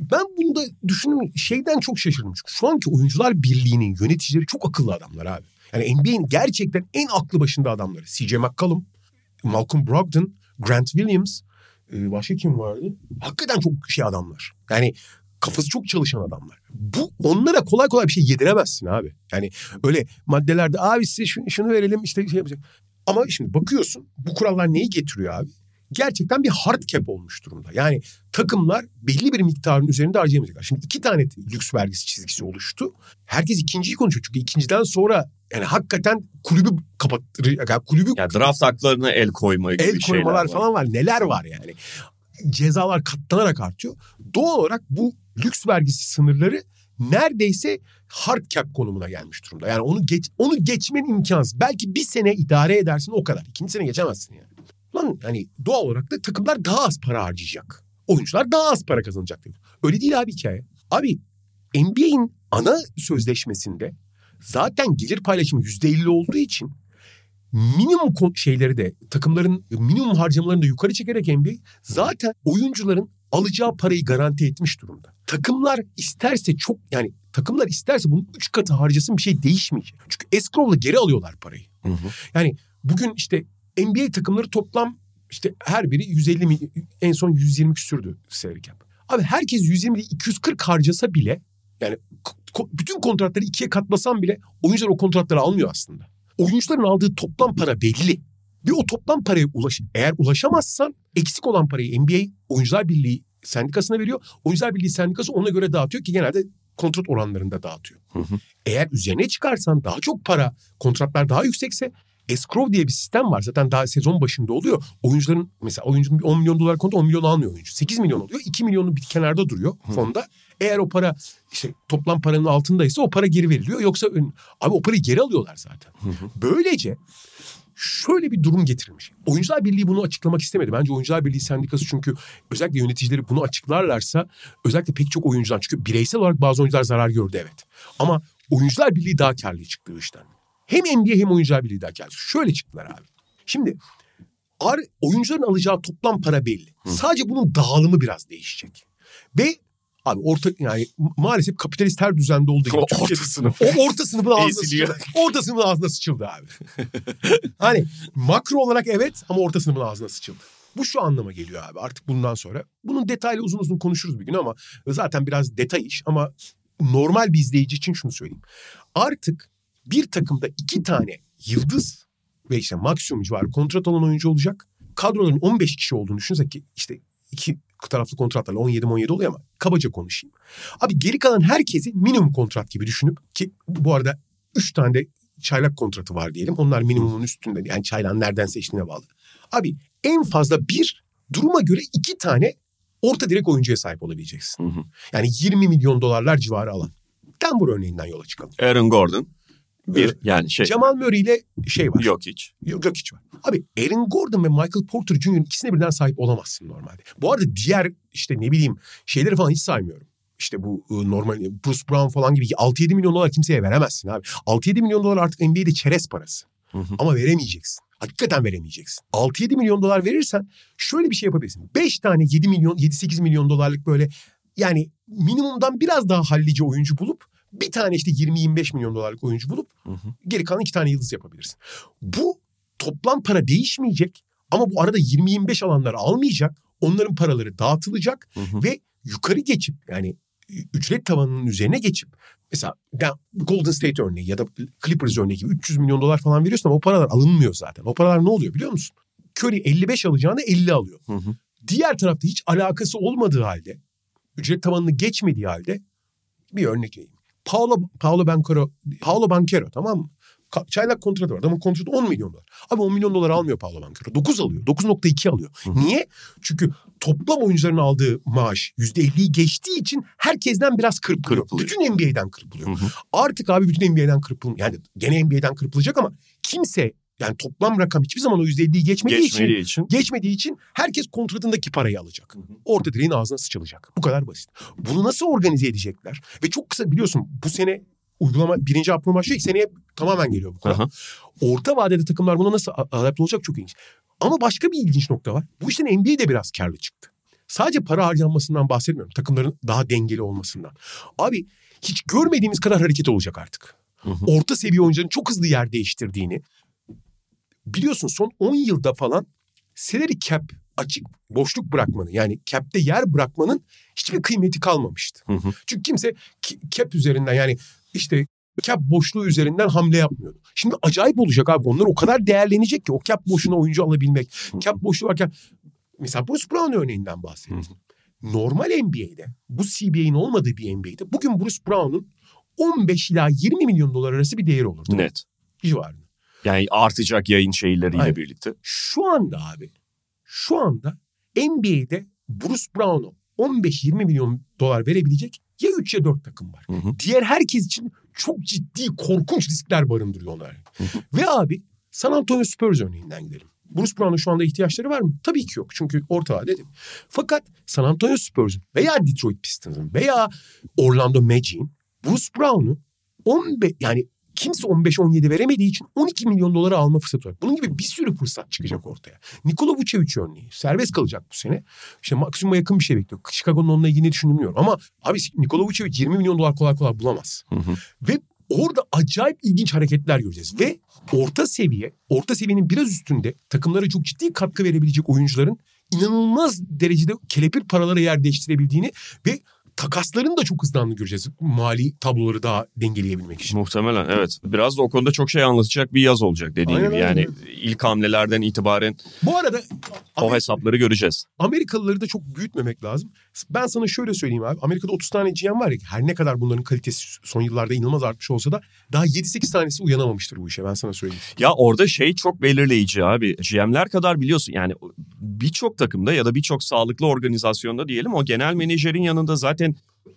[SPEAKER 2] Ben bunu da düşünün şeyden çok şaşırdım. Çünkü şu anki Oyuncular Birliği'nin yöneticileri çok akıllı adamlar abi. Yani NBA'in gerçekten en aklı başında adamları. CJ McCollum, Malcolm Brogdon, Grant Williams, e, başka kim vardı? Hakikaten çok şey adamlar. Yani kafası çok çalışan adamlar. Bu onlara kolay kolay bir şey yediremezsin abi. Yani öyle maddelerde abi size şunu, şunu verelim işte şey yapacak. Ama şimdi bakıyorsun bu kurallar neyi getiriyor abi? Gerçekten bir hard cap olmuş durumda. Yani takımlar belli bir miktarın üzerinde harcayamayacaklar. Şimdi iki tane lüks vergisi çizgisi oluştu. Herkes ikinciyi konuşuyor çünkü ikinciden sonra yani hakikaten kulübü kapattır. Yani kulübü
[SPEAKER 1] yani draft haklarına el koyma gibi
[SPEAKER 2] el koymalar var. falan var. Neler var yani. Cezalar katlanarak artıyor. Doğal olarak bu lüks vergisi sınırları neredeyse hard cap konumuna gelmiş durumda. Yani onu geç onu geçmen imkansız. Belki bir sene idare edersin o kadar. İkinci sene geçemezsin yani. Lan hani doğal olarak da takımlar daha az para harcayacak. Oyuncular daha az para kazanacak. Dedi. Öyle değil abi hikaye. Abi NBA'in ana sözleşmesinde zaten gelir paylaşımı yüzde elli olduğu için minimum şeyleri de takımların minimum harcamalarını da yukarı çekerek NBA zaten oyuncuların alacağı parayı garanti etmiş durumda. Takımlar isterse çok yani takımlar isterse bunun üç katı harcasın bir şey değişmeyecek. Çünkü escrow'la geri alıyorlar parayı. Hı hı. Yani bugün işte NBA takımları toplam işte her biri 150 milyon, en son 120 küsürdü salary cap. Abi herkes 120 240 harcasa bile yani bütün kontratları ikiye katlasan bile oyuncular o kontratları almıyor aslında. Oyuncuların aldığı toplam para belli. Ve o toplam paraya ulaş eğer ulaşamazsan eksik olan parayı NBA Oyuncular Birliği sendikasına veriyor. Oyuncular Birliği sendikası ona göre dağıtıyor ki genelde kontrat oranlarında dağıtıyor. Hı hı. Eğer üzerine çıkarsan daha çok para, kontratlar daha yüksekse escrow diye bir sistem var. Zaten daha sezon başında oluyor. Oyuncuların mesela oyuncunun 10 milyon dolar kontu 10 milyon almıyor oyuncu. 8 milyon oluyor. 2 milyonu bir kenarda duruyor fonda. Eğer o para işte toplam paranın altındaysa o para geri veriliyor. Yoksa abi o parayı geri alıyorlar zaten. Böylece şöyle bir durum getirilmiş. Oyuncular Birliği bunu açıklamak istemedi. Bence Oyuncular Birliği sendikası çünkü özellikle yöneticileri bunu açıklarlarsa özellikle pek çok oyuncular çünkü bireysel olarak bazı oyuncular zarar gördü evet. Ama Oyuncular Birliği daha karlı çıktı işten. Hem NBA hem oyuncular birliği derken şöyle çıktılar abi. Şimdi ar, oyuncuların alacağı toplam para belli. Hı. Sadece bunun dağılımı biraz değişecek. Ve abi orta yani maalesef kapitalist her düzende olduğu gibi. <laughs>
[SPEAKER 1] O orta sınıf.
[SPEAKER 2] O orta sınıfın ağzına sıçıldı. Orta sınıfın ağzına sıçıldı abi. <laughs> hani makro olarak evet ama orta sınıfın ağzına sıçıldı. Bu şu anlama geliyor abi artık bundan sonra. Bunun detaylı uzun uzun konuşuruz bir gün ama zaten biraz detay iş ama normal bir izleyici için şunu söyleyeyim. Artık bir takımda iki tane yıldız ve işte maksimum var kontrat alan oyuncu olacak. Kadroların 15 kişi olduğunu düşünsek ki işte iki taraflı kontratlarla 17-17 oluyor ama kabaca konuşayım. Abi geri kalan herkesi minimum kontrat gibi düşünüp ki bu arada 3 tane de çaylak kontratı var diyelim. Onlar minimumun üstünde yani çaylağın nereden seçtiğine bağlı. Abi en fazla bir duruma göre iki tane orta direk oyuncuya sahip olabileceksin. Hı hı. Yani 20 milyon dolarlar civarı alan. Denver örneğinden yola çıkalım.
[SPEAKER 1] Aaron Gordon. Bir yani şey.
[SPEAKER 2] Jamal Murray ile şey var.
[SPEAKER 1] Yok hiç.
[SPEAKER 2] Yok, yok hiç var. Abi Aaron Gordon ve Michael Porter Jr. ikisine birden sahip olamazsın normalde. Bu arada diğer işte ne bileyim şeyleri falan hiç saymıyorum. İşte bu ıı, normal Bruce Brown falan gibi 6-7 milyon dolar kimseye veremezsin abi. 6-7 milyon dolar artık NBA'de çerez parası. Hı hı. Ama veremeyeceksin. Hakikaten veremeyeceksin. 6-7 milyon dolar verirsen şöyle bir şey yapabilirsin. 5 tane 7 milyon 7-8 milyon dolarlık böyle yani minimumdan biraz daha hallice oyuncu bulup bir tane işte 20-25 milyon dolarlık oyuncu bulup hı hı. geri kalan iki tane yıldız yapabilirsin. Bu toplam para değişmeyecek ama bu arada 20-25 alanlar almayacak. Onların paraları dağıtılacak hı hı. ve yukarı geçip yani ücret tavanının üzerine geçip mesela Golden State örneği ya da Clippers örneği gibi 300 milyon dolar falan veriyorsun ama o paralar alınmıyor zaten. O paralar ne oluyor biliyor musun? Curry 55 alacağını 50 alıyor.
[SPEAKER 1] Hı hı.
[SPEAKER 2] Diğer tarafta hiç alakası olmadığı halde, ücret tavanını geçmediği halde bir örnek vereyim. Paolo, Paolo Banquero, Paolo Banquero tamam mı? Çaylak kontratı var. Adamın kontratı 10 milyon dolar. Abi 10 milyon dolar almıyor Paolo Banquero. 9 alıyor. 9.2 alıyor. Niye? Çünkü toplam oyuncuların aldığı maaş %50'yi geçtiği için herkesten biraz kırpılıyor.
[SPEAKER 1] Kırpılıyor.
[SPEAKER 2] Bütün NBA'den kırpılıyor.
[SPEAKER 1] Hı hı.
[SPEAKER 2] Artık abi bütün NBA'den kırpılmıyor. Yani gene NBA'den kırpılacak ama kimse yani toplam rakam hiçbir zaman o %50'yi geçmediği için
[SPEAKER 1] Geçmediği için.
[SPEAKER 2] geçmediği için herkes kontratındaki parayı alacak. Orta direğin ağzına sıçılacak. Bu kadar basit. Bunu nasıl organize edecekler? Ve çok kısa biliyorsun bu sene uygulama birinci hafta başlıyor. Seneye tamamen geliyor bu kural.
[SPEAKER 1] Aha.
[SPEAKER 2] Orta vadede takımlar buna nasıl adapte olacak çok ilginç. Ama başka bir ilginç nokta var. Bu işten NBA de biraz karlı çıktı. Sadece para harcanmasından bahsetmiyorum. Takımların daha dengeli olmasından. Abi hiç görmediğimiz kadar hareket olacak artık.
[SPEAKER 1] Hı hı.
[SPEAKER 2] Orta seviye oyuncuların çok hızlı yer değiştirdiğini. Biliyorsun son 10 yılda falan salary cap açık boşluk bırakmanın yani cap'te yer bırakmanın hiçbir kıymeti kalmamıştı.
[SPEAKER 1] Hı hı.
[SPEAKER 2] Çünkü kimse ki- cap üzerinden yani işte cap boşluğu üzerinden hamle yapmıyordu. Şimdi acayip olacak abi. Onlar o kadar değerlenecek ki o cap boşluğuna oyuncu alabilmek. Cap boşluğu varken mesela Bruce Brown örneğinden bahsedelim. Normal NBA'de bu CBA'nin olmadığı bir NBA'de bugün Bruce Brown'un 15 ila 20 milyon dolar arası bir değeri olur.
[SPEAKER 1] Net.
[SPEAKER 2] Civarında.
[SPEAKER 1] Yani artacak yayın şeyleriyle
[SPEAKER 2] Aynen.
[SPEAKER 1] birlikte.
[SPEAKER 2] Şu anda abi şu anda NBA'de Bruce Brown'a 15-20 milyon dolar verebilecek ya 3 ya 4 takım var.
[SPEAKER 1] Hı hı.
[SPEAKER 2] Diğer herkes için çok ciddi korkunç riskler barındırıyor onlar. Ve abi San Antonio Spurs örneğinden gidelim. Bruce Brown'a şu anda ihtiyaçları var mı? Tabii ki yok. Çünkü orta vade değil. Fakat San Antonio Spurs'un veya Detroit Pistons'ın veya Orlando Magic'in Bruce Brown'u 15 yani kimse 15-17 veremediği için 12 milyon dolara alma fırsatı var. Bunun gibi bir sürü fırsat çıkacak ortaya. Nikola Vucevic örneği serbest kalacak bu sene. İşte maksimuma yakın bir şey bekliyor. Chicago'nun onunla ilgili ne düşündüğünü bilmiyorum. Ama abi Nikola Vucevic 20 milyon dolar kolay kolay bulamaz.
[SPEAKER 1] Hı hı.
[SPEAKER 2] Ve orada acayip ilginç hareketler göreceğiz. Ve orta seviye, orta seviyenin biraz üstünde takımlara çok ciddi katkı verebilecek oyuncuların inanılmaz derecede kelepir paralara yer değiştirebildiğini ve takasların da çok hızlandığını göreceğiz. Mali tabloları daha dengeleyebilmek için.
[SPEAKER 1] Muhtemelen evet. Biraz da o konuda çok şey anlatacak bir yaz olacak dediğin
[SPEAKER 2] Aynen,
[SPEAKER 1] gibi. Yani
[SPEAKER 2] aynen.
[SPEAKER 1] ilk hamlelerden itibaren
[SPEAKER 2] Bu arada
[SPEAKER 1] o hesapları göreceğiz.
[SPEAKER 2] Amerikalıları da çok büyütmemek lazım. Ben sana şöyle söyleyeyim abi. Amerika'da 30 tane GM var ya her ne kadar bunların kalitesi son yıllarda inanılmaz artmış olsa da daha 7-8 tanesi uyanamamıştır bu işe ben sana söyleyeyim.
[SPEAKER 1] Ya orada şey çok belirleyici abi. GM'ler kadar biliyorsun yani birçok takımda ya da birçok sağlıklı organizasyonda diyelim o genel menajerin yanında zaten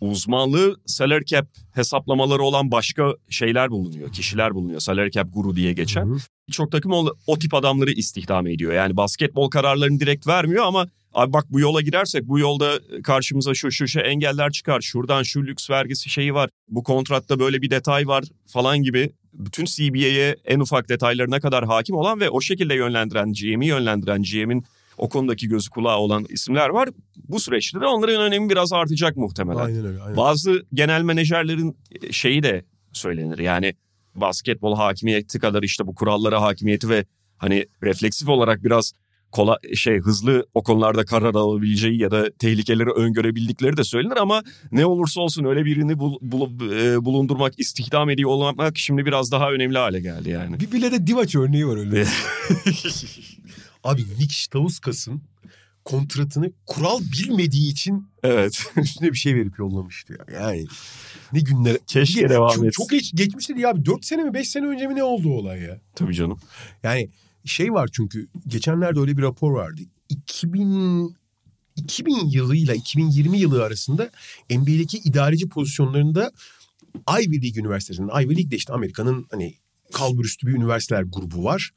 [SPEAKER 1] uzmanlığı salary cap hesaplamaları olan başka şeyler bulunuyor. Kişiler bulunuyor. Salary cap guru diye geçen.
[SPEAKER 2] Hı hı.
[SPEAKER 1] Birçok takım o, o tip adamları istihdam ediyor. Yani basketbol kararlarını direkt vermiyor ama abi bak bu yola girersek bu yolda karşımıza şu şu şu engeller çıkar. Şuradan şu lüks vergisi şeyi var. Bu kontratta böyle bir detay var falan gibi bütün CBA'ye en ufak detaylarına kadar hakim olan ve o şekilde yönlendiren, GM'i yönlendiren, GM'in o konudaki gözü kulağı olan isimler var. Bu süreçte de onların önemi biraz artacak muhtemelen.
[SPEAKER 2] Aynen öyle. Aynen.
[SPEAKER 1] Bazı genel menajerlerin şeyi de söylenir. Yani basketbol hakimiyeti kadar işte bu kurallara hakimiyeti ve hani refleksif olarak biraz kola şey hızlı o konularda karar alabileceği ya da tehlikeleri öngörebildikleri de söylenir ama ne olursa olsun öyle birini bul, bul- e, bulundurmak, istihdam ediyor olmak şimdi biraz daha önemli hale geldi yani.
[SPEAKER 2] Bir bile de Divaç örneği var öyle. <laughs> Abi Nick Stauskas'ın kontratını kural bilmediği için
[SPEAKER 1] Evet. <laughs>
[SPEAKER 2] üstüne bir şey verip yollamıştı ya. Yani ne günler.
[SPEAKER 1] Keşke
[SPEAKER 2] Bir-
[SPEAKER 1] devam etsin.
[SPEAKER 2] Çok geç, geçmişti ya abi. 4 sene mi 5 sene önce mi ne oldu olay ya?
[SPEAKER 1] Tabii canım.
[SPEAKER 2] Yani şey var çünkü geçenlerde öyle bir rapor vardı. 2000 2000 yılıyla 2020 yılı arasında NBA'deki idareci pozisyonlarında Ivy League üniversitelerinin, Ivy League de işte Amerika'nın hani kalburüstü bir üniversiteler grubu var.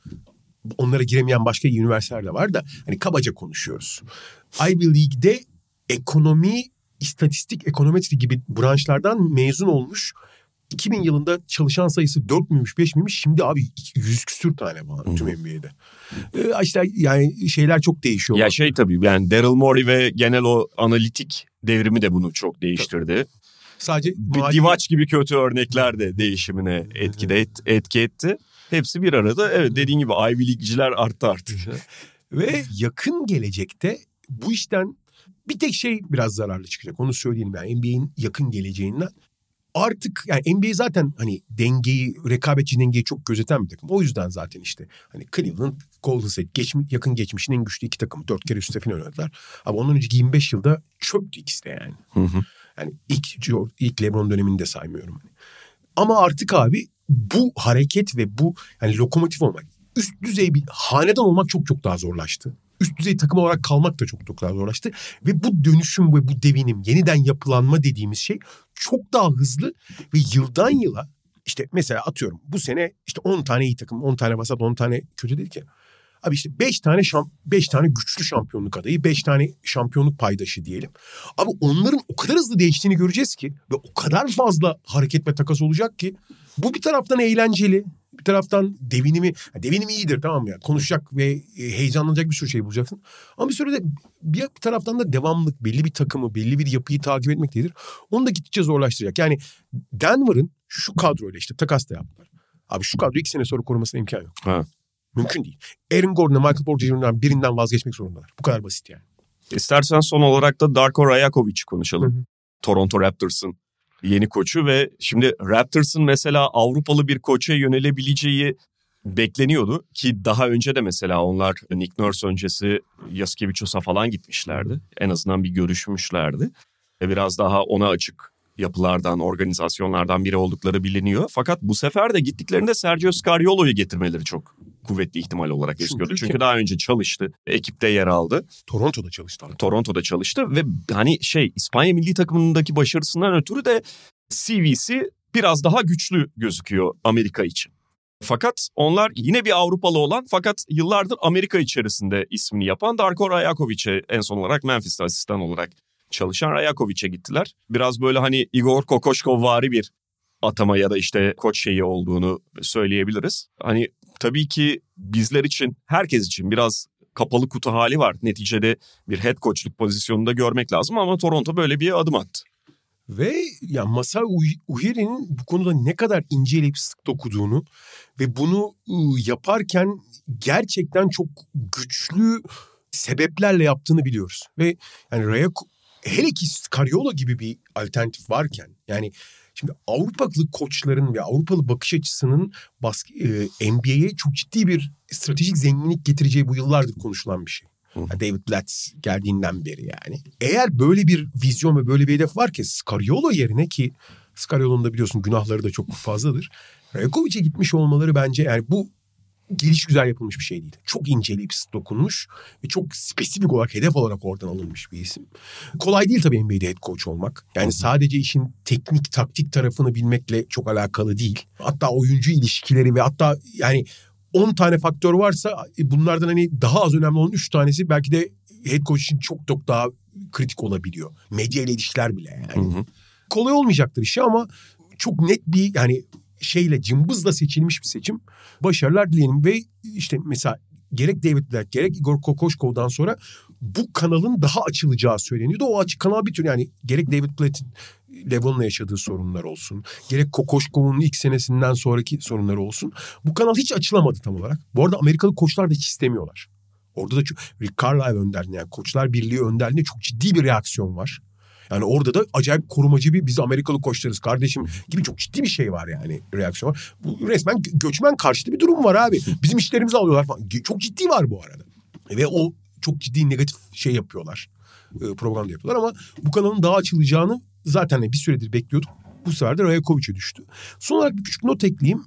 [SPEAKER 2] Onlara giremeyen başka üniversiteler de var da hani kabaca konuşuyoruz. Ivy League'de ekonomi, istatistik, ekonometri gibi branşlardan mezun olmuş 2000 yılında çalışan sayısı 4 müymüş 5 miymiş şimdi abi 100 küsür tane falan tüm NBA'de. Ee, işte yani şeyler çok değişiyor.
[SPEAKER 1] Ya şey tabii yani Daryl Morey ve genel o analitik devrimi de bunu çok değiştirdi.
[SPEAKER 2] Sadece
[SPEAKER 1] Bir
[SPEAKER 2] mali-
[SPEAKER 1] Divaç gibi kötü örnekler de değişimine etki, de et, etki etti. Hepsi bir arada evet dediğin gibi Ivy League'ciler arttı artık.
[SPEAKER 2] Ve yakın gelecekte bu işten Bir tek şey biraz zararlı çıkacak onu söyleyelim yani NBA'in yakın geleceğinden. Artık yani NBA zaten hani dengeyi, rekabetçi dengeyi çok gözeten bir takım. O yüzden zaten işte hani Cleveland, Golden State geçmi, yakın geçmişin en güçlü iki takımı. Dört kere üst üste final oynadılar. Ama ondan önceki 25 yılda çöktü ikisi de yani.
[SPEAKER 1] Hı hı.
[SPEAKER 2] Yani ilk, ilk LeBron dönemini de saymıyorum. Ama artık abi bu hareket ve bu yani lokomotif olmak, üst düzey bir hanedan olmak çok çok daha zorlaştı. Üst düzey takım olarak kalmak da çok çok daha zorlaştı. Ve bu dönüşüm ve bu devinim, yeniden yapılanma dediğimiz şey çok daha hızlı ve yıldan yıla işte mesela atıyorum bu sene işte 10 tane iyi takım, 10 tane vasat, 10 tane kötü değil ki. Abi işte 5 tane şamp 5 tane güçlü şampiyonluk adayı, 5 tane şampiyonluk paydaşı diyelim. Abi onların o kadar hızlı değiştiğini göreceğiz ki ve o kadar fazla hareket ve takas olacak ki bu bir taraftan eğlenceli, bir taraftan devinimi, devinimi iyidir tamam mı ya? Konuşacak ve e, heyecanlanacak bir sürü şey bulacaksın. Ama bir sürede bir taraftan da devamlık belli bir takımı, belli bir yapıyı takip etmek değildir. Onu da gittikçe zorlaştıracak. Yani Denver'ın şu kadroyla işte takas da yaptılar. Abi şu kadroyu iki sene sonra korumasına imkan yok.
[SPEAKER 1] Ha.
[SPEAKER 2] Mümkün değil. Aaron Gordon'la Michael Porter Jr.'dan birinden vazgeçmek zorundalar. Bu kadar basit yani.
[SPEAKER 1] İstersen son olarak da Darko Rajakovic'i konuşalım.
[SPEAKER 2] Hı hı.
[SPEAKER 1] Toronto Raptors'ın yeni koçu ve şimdi Raptors'ın mesela Avrupalı bir koça yönelebileceği bekleniyordu ki daha önce de mesela onlar Nick Nurse öncesi Yaskevicius'a falan gitmişlerdi. En azından bir görüşmüşlerdi. Ve biraz daha ona açık yapılardan, organizasyonlardan biri oldukları biliniyor. Fakat bu sefer de gittiklerinde Sergio Scariolo'yu getirmeleri çok kuvvetli ihtimal olarak gözüküyordu.
[SPEAKER 2] Çünkü-
[SPEAKER 1] Çünkü daha önce çalıştı, ekipte yer aldı.
[SPEAKER 2] Toronto'da çalıştılar.
[SPEAKER 1] Toronto'da çalıştı ve hani şey İspanya milli takımındaki başarısından ötürü de CV'si biraz daha güçlü gözüküyor Amerika için. Fakat onlar yine bir Avrupalı olan fakat yıllardır Amerika içerisinde ismini yapan Darko Rajakovic'e en son olarak Memphis'te asistan olarak çalışan Rajakovic'e gittiler. Biraz böyle hani Igor Kokoşkov vari bir atama ya da işte koç şeyi olduğunu söyleyebiliriz. Hani tabii ki bizler için, herkes için biraz kapalı kutu hali var. Neticede bir head coachluk pozisyonunda görmek lazım ama Toronto böyle bir adım attı.
[SPEAKER 2] Ve ya Masai Uy- Ujiri'nin bu konuda ne kadar inceleyip sık dokuduğunu ve bunu ıı, yaparken gerçekten çok güçlü sebeplerle yaptığını biliyoruz. Ve yani Raya hele ki Scariolo gibi bir alternatif varken yani şimdi Avrupalı koçların ve Avrupalı bakış açısının baskı, e, NBA'ye çok ciddi bir stratejik zenginlik getireceği bu yıllardır konuşulan bir şey. David Blatt geldiğinden beri yani. Eğer böyle bir vizyon ve böyle bir hedef var ki Scariolo yerine ki Scariolo'nun da biliyorsun günahları da çok fazladır. Rajakovic'e gitmiş olmaları bence yani bu geliş güzel yapılmış bir şey değil. Çok inceleyip dokunmuş ve çok spesifik olarak hedef olarak oradan alınmış bir isim. Kolay değil tabii NBA'de head coach olmak. Yani sadece işin teknik taktik tarafını bilmekle çok alakalı değil. Hatta oyuncu ilişkileri ve hatta yani 10 tane faktör varsa e, bunlardan hani daha az önemli olan 3 tanesi belki de head coach için çok çok daha kritik olabiliyor. Medya ile ilişkiler bile yani.
[SPEAKER 1] Hı hı.
[SPEAKER 2] Kolay olmayacaktır işi ama çok net bir yani şeyle cımbızla seçilmiş bir seçim. Başarılar dileyelim ve işte mesela gerek David Black gerek Igor Kokoşkov'dan sonra bu kanalın daha açılacağı söyleniyordu. O açık kanal bir tür yani gerek David Blatt'in Levon'la yaşadığı sorunlar olsun. Gerek Kokoşkov'un ilk senesinden sonraki sorunları olsun. Bu kanal hiç açılamadı tam olarak. Bu arada Amerikalı koçlar da hiç istemiyorlar. Orada da çok, Rick Carlisle önderliğinde yani Koçlar Birliği önderliğinde çok ciddi bir reaksiyon var. Yani orada da acayip korumacı bir biz Amerikalı koçlarız kardeşim gibi çok ciddi bir şey var yani reaksiyon var. Bu resmen gö- göçmen karşıtı bir durum var abi. Bizim işlerimizi alıyorlar falan. Çok ciddi var bu arada. Ve o çok ciddi negatif şey yapıyorlar. E, Programda yapıyorlar ama bu kanalın daha açılacağını zaten bir süredir bekliyorduk. Bu sefer de Rajakovic'e düştü. Son olarak bir küçük not ekleyeyim.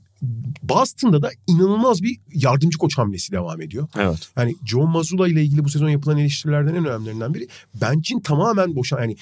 [SPEAKER 2] Boston'da da inanılmaz bir yardımcı koç hamlesi devam ediyor.
[SPEAKER 1] Evet.
[SPEAKER 2] Yani Joe Mazzulla ile ilgili bu sezon yapılan eleştirilerden en önemlilerinden biri bench'in tamamen boşan yani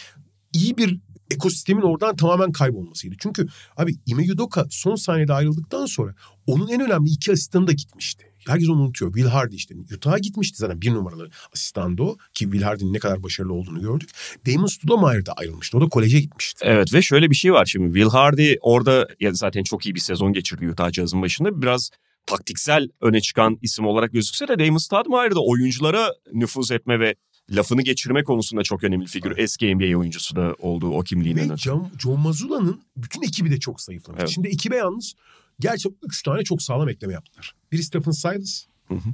[SPEAKER 2] iyi bir ekosistemin oradan tamamen kaybolmasıydı. Çünkü abi Ime Udoka son saniyede ayrıldıktan sonra onun en önemli iki asistanı da gitmişti. Herkes onu unutuyor. Will Hardy işte Utah'a gitmişti zaten bir numaralı asistandı o. Ki Will Hardy'nin ne kadar başarılı olduğunu gördük. Damon Stoudemire da ayrılmıştı. O da koleje gitmişti.
[SPEAKER 1] Evet ve şöyle bir şey var şimdi Will Hardy orada ya zaten çok iyi bir sezon geçirdi Utah Jazz'ın başında. Biraz taktiksel öne çıkan isim olarak gözükse de Damon Stoudemire de oyunculara nüfuz etme ve lafını geçirme konusunda çok önemli figür. Eski NBA oyuncusu da olduğu o kimliğinden
[SPEAKER 2] Ve. John, John Mazzulla'nın bütün ekibi de çok zayıflamış.
[SPEAKER 1] Evet.
[SPEAKER 2] Şimdi ekibe yalnız gerçi üç tane çok sağlam ekleme yaptılar. Biri Stephen Silas,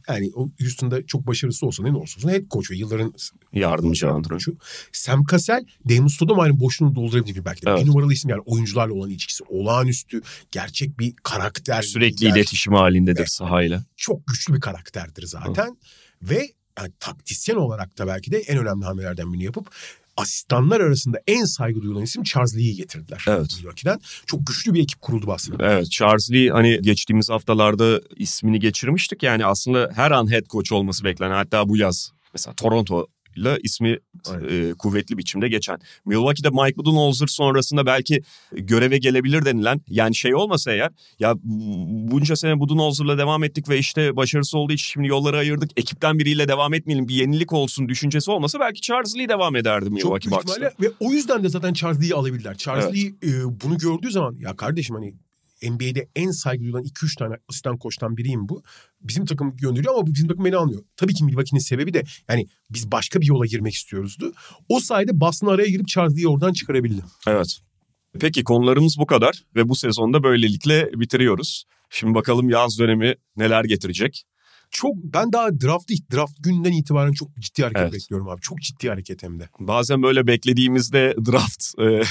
[SPEAKER 2] Yani o Houston'da çok başarısı olsa ne olursa olsun head coach ve yılların
[SPEAKER 1] Yardımcı antrenör.
[SPEAKER 2] koçu. Sam Cassell, Damon Stoudemire'ın boşluğunu doldurabilecek belki de
[SPEAKER 1] Evet.
[SPEAKER 2] bir numaralı isim yani oyuncularla olan ilişkisi olağanüstü, gerçek bir karakter.
[SPEAKER 1] Sürekli
[SPEAKER 2] lider.
[SPEAKER 1] iletişim halindedir sahayla.
[SPEAKER 2] çok güçlü bir karakterdir zaten. Ve yani taktisyen olarak da belki de en önemli hamlelerden birini yapıp asistanlar arasında en saygı duyulan isim Charles Lee'yi getirdiler.
[SPEAKER 1] Evet.
[SPEAKER 2] Milwaukee'den. Çok güçlü bir ekip kuruldu aslında.
[SPEAKER 1] Evet Charles Lee hani geçtiğimiz haftalarda ismini geçirmiştik. Yani aslında her an head coach olması beklenen hatta bu yaz mesela Toronto ile ismi e, kuvvetli biçimde geçen. Milwaukee'de Mike Budenholzer sonrasında belki göreve gelebilir denilen yani şey olmasa eğer ya bunca sene Budenholzer'la devam ettik ve işte başarısı olduğu için şimdi yolları ayırdık. Ekipten biriyle devam etmeyelim bir yenilik olsun düşüncesi olmasa belki Charles Lee devam ederdi Milwaukee Bucks'ta.
[SPEAKER 2] ve o yüzden de zaten Charles Lee'yi alabildiler. Charles
[SPEAKER 1] Evet.
[SPEAKER 2] Lee e, bunu gördüğü zaman ya kardeşim hani NBA'de en saygı duyulan 2-3 tane asistan koçtan biriyim bu. Bizim takım gönderiyor ama bizim takım beni almıyor. Tabii ki Milwaukee'nin sebebi de yani biz başka bir yola girmek istiyoruzdu. O sayede Boston araya girip Charles Lee'yi oradan çıkarabildi.
[SPEAKER 1] Evet. Peki konularımız bu kadar ve bu sezonda böylelikle bitiriyoruz. Şimdi bakalım yaz dönemi neler getirecek.
[SPEAKER 2] Çok ben daha draft draft günden itibaren çok ciddi hareket
[SPEAKER 1] Evet.
[SPEAKER 2] bekliyorum abi. Çok ciddi hareket hem de.
[SPEAKER 1] Bazen böyle beklediğimizde draft <laughs> e,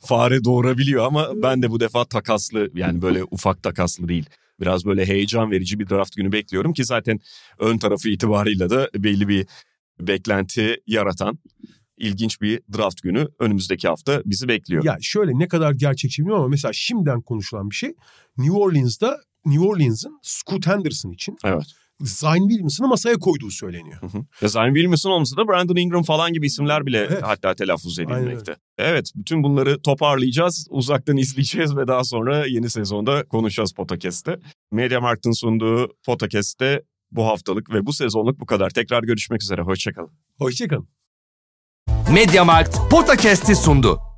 [SPEAKER 1] fare doğurabiliyor ama ben de bu defa takaslı yani böyle ufak takaslı değil. Biraz böyle heyecan verici bir draft günü bekliyorum ki zaten ön tarafı itibarıyla da belli bir beklenti yaratan ilginç bir draft günü önümüzdeki hafta bizi bekliyor.
[SPEAKER 2] Ya şöyle ne kadar gerçekçi bilmiyorum ama mesela şimdiden konuşulan bir şey New Orleans'da New Orleans'ın Scoot Henderson için
[SPEAKER 1] Evet.
[SPEAKER 2] Zion Williamson'ı masaya koyduğu söyleniyor.
[SPEAKER 1] Hı hı. Ya Zion Williamson olmasa da Brandon Ingram falan gibi isimler bile
[SPEAKER 2] Evet.
[SPEAKER 1] hatta telaffuz
[SPEAKER 2] Aynen
[SPEAKER 1] edilmekte. Evet bütün bunları toparlayacağız. Uzaktan izleyeceğiz ve daha sonra yeni sezonda konuşacağız Podcast'te. Mediamarkt'ın sunduğu Podcast'te bu haftalık ve bu sezonluk bu kadar. Tekrar görüşmek üzere. Hoşçakalın.
[SPEAKER 2] Hoşçakalın.
[SPEAKER 3] Mediamarkt Podcast'i sundu.